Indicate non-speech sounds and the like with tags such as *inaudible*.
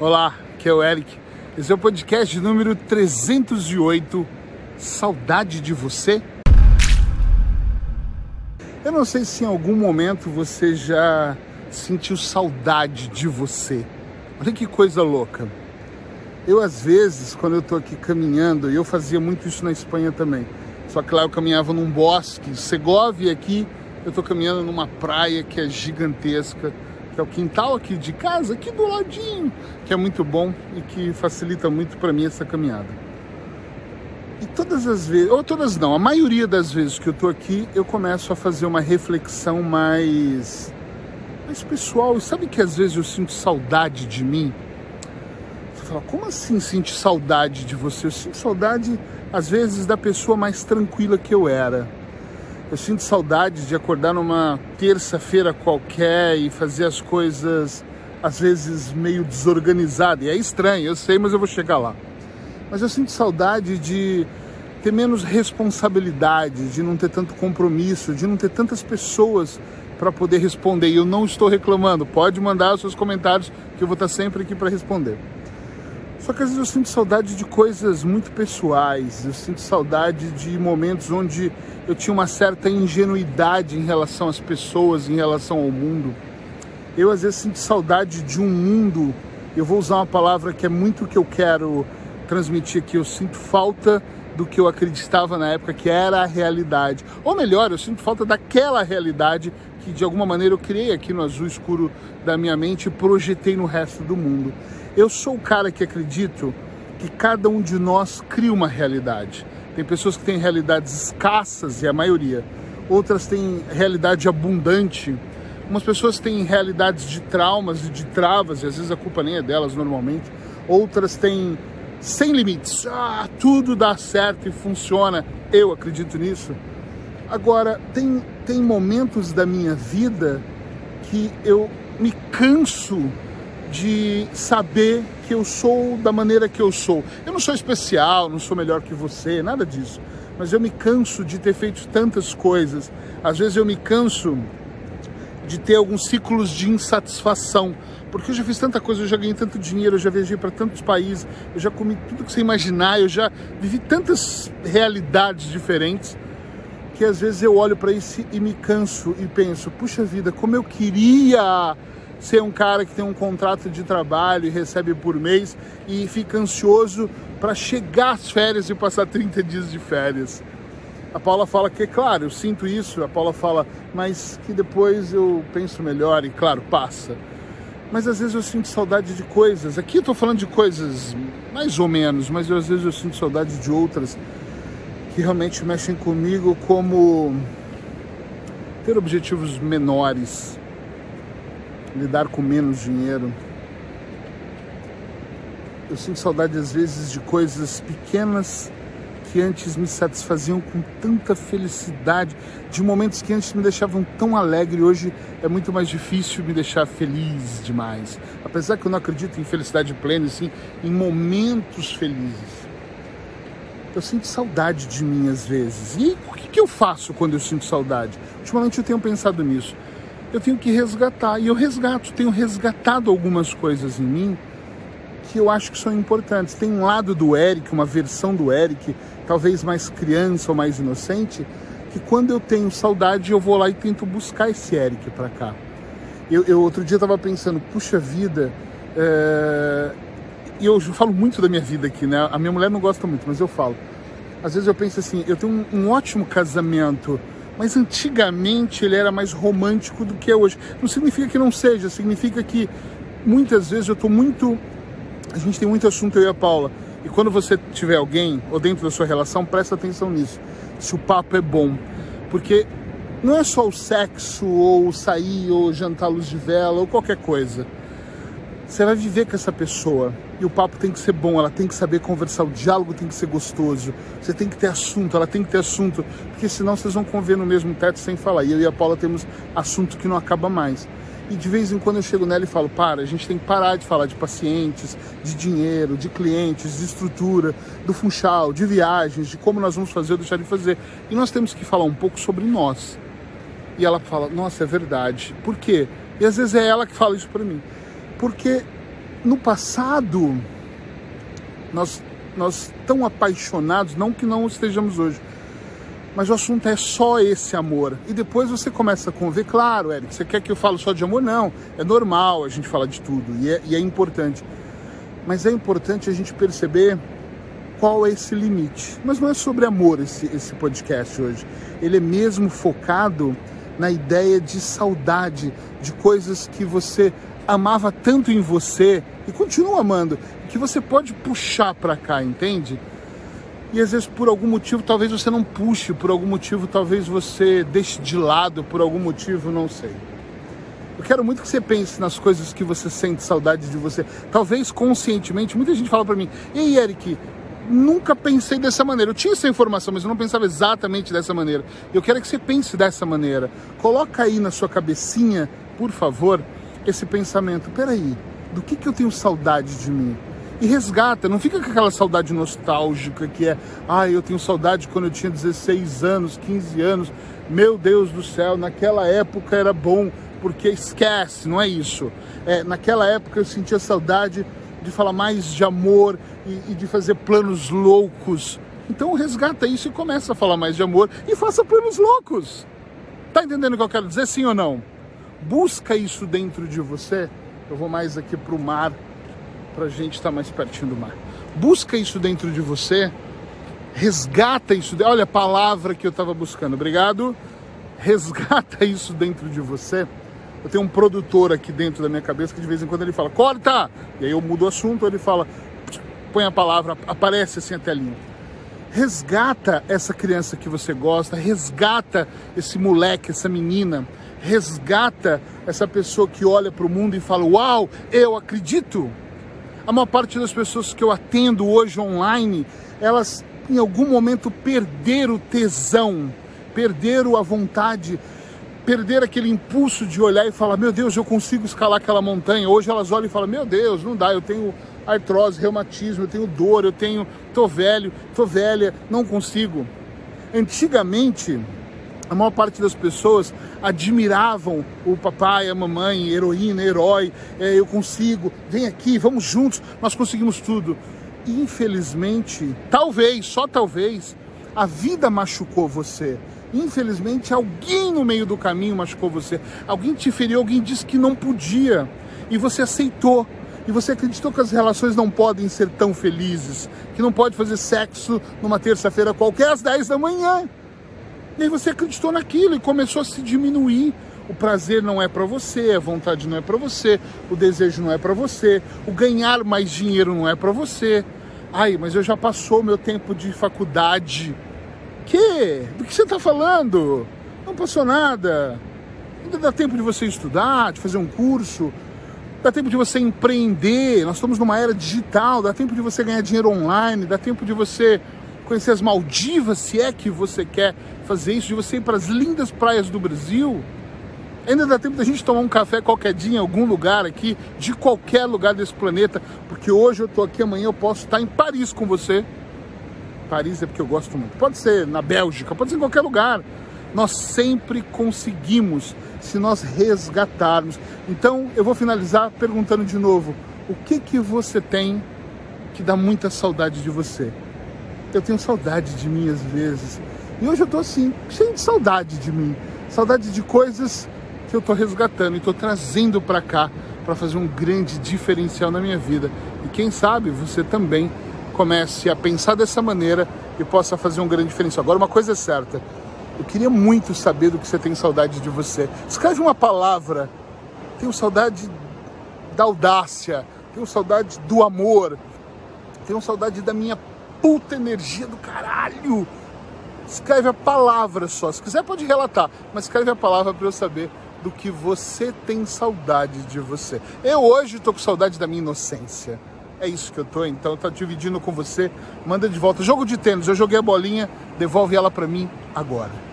Olá, aqui é o Eric. Esse é o podcast número 308. Saudade de você? Eu não sei se em algum momento você já sentiu saudade de você. Olha que coisa louca. Eu, às vezes, quando eu tô aqui caminhando, e eu fazia muito isso na Espanha também, só que lá eu caminhava num bosque, Segovia aqui, eu tô caminhando numa praia que é gigantesca, que é o quintal aqui de casa, aqui do ladinho, que é muito bom e que facilita muito para mim essa caminhada. E todas as vezes, ou todas não, a maioria das vezes que eu tô aqui, eu começo a fazer uma reflexão mais mais pessoal. E sabe que às vezes eu sinto saudade de mim? Você fala, como assim sente saudade de você? Eu sinto saudade às vezes da pessoa mais tranquila que eu era eu sinto saudade de acordar numa terça-feira qualquer e fazer as coisas às vezes meio desorganizado. E é estranho, eu sei, mas eu vou chegar lá. Mas eu sinto saudade de ter menos responsabilidade, de não ter tanto compromisso, de não ter tantas pessoas para poder responder. E eu não estou reclamando. Pode mandar os seus comentários que eu vou estar sempre aqui para responder. Só que às vezes eu sinto saudade de coisas muito pessoais, eu sinto saudade de momentos onde eu tinha uma certa ingenuidade em relação às pessoas, em relação ao mundo. Eu às vezes sinto saudade de um mundo, eu vou usar uma palavra que é muito o que eu quero transmitir aqui, eu sinto falta do que eu acreditava na época que era a realidade. Ou melhor, eu sinto falta daquela realidade que de alguma maneira eu criei aqui no azul escuro da minha mente e projetei no resto do mundo. Eu sou o cara que acredito que cada um de nós cria uma realidade. Tem pessoas que têm realidades escassas, e a maioria. Outras têm realidade abundante. Umas pessoas têm realidades de traumas e de travas, e às vezes a culpa nem é delas normalmente. Outras têm sem limites. Ah, tudo dá certo e funciona. Eu acredito nisso. Agora, tem, tem momentos da minha vida que eu me canso de saber que eu sou da maneira que eu sou. Eu não sou especial, não sou melhor que você, nada disso. Mas eu me canso de ter feito tantas coisas. Às vezes eu me canso de ter alguns ciclos de insatisfação. Porque eu já fiz tanta coisa, eu já ganhei tanto dinheiro, eu já viajei para tantos países, eu já comi tudo que você imaginar, eu já vivi tantas realidades diferentes que às vezes eu olho para isso e me canso e penso: puxa vida, como eu queria ser um cara que tem um contrato de trabalho e recebe por mês e fica ansioso para chegar às férias e passar 30 dias de férias. A Paula fala que, claro, eu sinto isso. A Paula fala, mas que depois eu penso melhor e, claro, passa. Mas às vezes eu sinto saudade de coisas. Aqui eu estou falando de coisas mais ou menos, mas eu, às vezes eu sinto saudade de outras que realmente mexem comigo, como ter objetivos menores lidar com menos dinheiro. Eu sinto saudade às vezes de coisas pequenas que antes me satisfaziam com tanta felicidade, de momentos que antes me deixavam tão alegre, hoje é muito mais difícil me deixar feliz demais. Apesar que eu não acredito em felicidade plena, sim, em momentos felizes. Eu sinto saudade de mim às vezes. E o que, que eu faço quando eu sinto saudade? Ultimamente eu tenho pensado nisso eu tenho que resgatar. E eu resgato, tenho resgatado algumas coisas em mim que eu acho que são importantes. Tem um lado do Eric, uma versão do Eric, talvez mais criança ou mais inocente, que quando eu tenho saudade eu vou lá e tento buscar esse Eric para cá. Eu, eu, outro dia estava pensando, puxa vida, é... e eu falo muito da minha vida aqui, né? A minha mulher não gosta muito, mas eu falo. Às vezes eu penso assim, eu tenho um, um ótimo casamento mas antigamente ele era mais romântico do que é hoje. Não significa que não seja, significa que muitas vezes eu estou muito. A gente tem muito assunto, eu e a Paula. E quando você tiver alguém, ou dentro da sua relação, presta atenção nisso. Se o papo é bom. Porque não é só o sexo, ou sair, ou jantar à luz de vela, ou qualquer coisa. Você vai viver com essa pessoa e o papo tem que ser bom, ela tem que saber conversar, o diálogo tem que ser gostoso, você tem que ter assunto, ela tem que ter assunto, porque senão vocês vão conviver no mesmo teto sem falar. E eu e a Paula temos assunto que não acaba mais. E de vez em quando eu chego nela e falo: para, a gente tem que parar de falar de pacientes, de dinheiro, de clientes, de estrutura, do funchal, de viagens, de como nós vamos fazer ou deixar de fazer. E nós temos que falar um pouco sobre nós. E ela fala: nossa, é verdade. Por quê? E às vezes é ela que fala isso para mim. Porque no passado, nós, nós tão apaixonados, não que não estejamos hoje, mas o assunto é só esse amor. E depois você começa a conver, claro, Eric, você quer que eu fale só de amor? Não, é normal a gente falar de tudo e é, e é importante. Mas é importante a gente perceber qual é esse limite. Mas não é sobre amor esse, esse podcast hoje. Ele é mesmo focado na ideia de saudade, de coisas que você amava tanto em você e continua amando, que você pode puxar para cá, entende? E às vezes por algum motivo talvez você não puxe, por algum motivo talvez você deixe de lado, por algum motivo, não sei. Eu quero muito que você pense nas coisas que você sente saudade de você. Talvez conscientemente, muita gente fala para mim: "Ei, Eric, nunca pensei dessa maneira. Eu tinha essa informação, mas eu não pensava exatamente dessa maneira. Eu quero que você pense dessa maneira. Coloca aí na sua cabecinha, por favor, esse pensamento. Peraí, do que, que eu tenho saudade de mim? e resgata, não fica com aquela saudade nostálgica que é, ah, eu tenho saudade quando eu tinha 16 anos, 15 anos, meu Deus do céu, naquela época era bom, porque esquece, não é isso. É, naquela época eu sentia saudade de falar mais de amor e, e de fazer planos loucos. Então resgata isso e começa a falar mais de amor e faça planos loucos. Tá entendendo o que eu quero dizer, sim ou não? Busca isso dentro de você. Eu vou mais aqui para o mar para a gente estar tá mais pertinho do mar. Busca isso dentro de você, resgata isso. Olha a palavra que eu estava buscando, obrigado. Resgata *laughs* isso dentro de você. Eu tenho um produtor aqui dentro da minha cabeça que de vez em quando ele fala, corta! E aí eu mudo o assunto, ele fala, põe a palavra, aparece assim a telinha. Resgata essa criança que você gosta, resgata esse moleque, essa menina, resgata essa pessoa que olha para o mundo e fala: Uau, eu acredito. A maior parte das pessoas que eu atendo hoje online, elas em algum momento perderam o tesão, perderam a vontade, perderam aquele impulso de olhar e falar: Meu Deus, eu consigo escalar aquela montanha. Hoje elas olham e falam: Meu Deus, não dá, eu tenho artrose, reumatismo, eu tenho dor, eu tenho, tô velho, tô velha, não consigo. Antigamente, a maior parte das pessoas admiravam o papai, a mamãe, heroína, herói. É, eu consigo, vem aqui, vamos juntos, nós conseguimos tudo. Infelizmente, talvez, só talvez, a vida machucou você. Infelizmente, alguém no meio do caminho machucou você. Alguém te feriu, alguém disse que não podia. E você aceitou. E você acreditou que as relações não podem ser tão felizes, que não pode fazer sexo numa terça-feira qualquer às 10 da manhã. E aí você acreditou naquilo e começou a se diminuir. O prazer não é para você, a vontade não é para você, o desejo não é para você, o ganhar mais dinheiro não é para você. Ai, mas eu já passou meu tempo de faculdade. Que? Do que você está falando? Não passou nada. Ainda dá tempo de você estudar, de fazer um curso, dá tempo de você empreender. Nós estamos numa era digital, dá tempo de você ganhar dinheiro online, dá tempo de você conhecer as Maldivas, se é que você quer fazer isso, de você ir para as lindas praias do Brasil. Ainda dá tempo da gente tomar um café qualquer dia em algum lugar aqui, de qualquer lugar desse planeta, porque hoje eu estou aqui, amanhã eu posso estar em Paris com você. Paris é porque eu gosto muito. Pode ser na Bélgica, pode ser em qualquer lugar. Nós sempre conseguimos se nós resgatarmos. Então eu vou finalizar perguntando de novo: o que que você tem que dá muita saudade de você? Eu tenho saudade de mim às vezes. E hoje eu tô assim, cheio de saudade de mim. Saudade de coisas que eu tô resgatando e tô trazendo para cá para fazer um grande diferencial na minha vida. E quem sabe você também comece a pensar dessa maneira e possa fazer um grande diferencial. Agora uma coisa é certa. Eu queria muito saber do que você tem saudade de você. Escreve uma palavra. Tenho saudade da audácia, tenho saudade do amor, tenho saudade da minha puta energia do caralho. Escreve a palavra só. Se quiser, pode relatar, mas escreve a palavra para eu saber do que você tem saudade de você. Eu hoje tô com saudade da minha inocência. É isso que eu tô, então tá dividindo com você. Manda de volta. Jogo de tênis, eu joguei a bolinha, devolve ela para mim agora.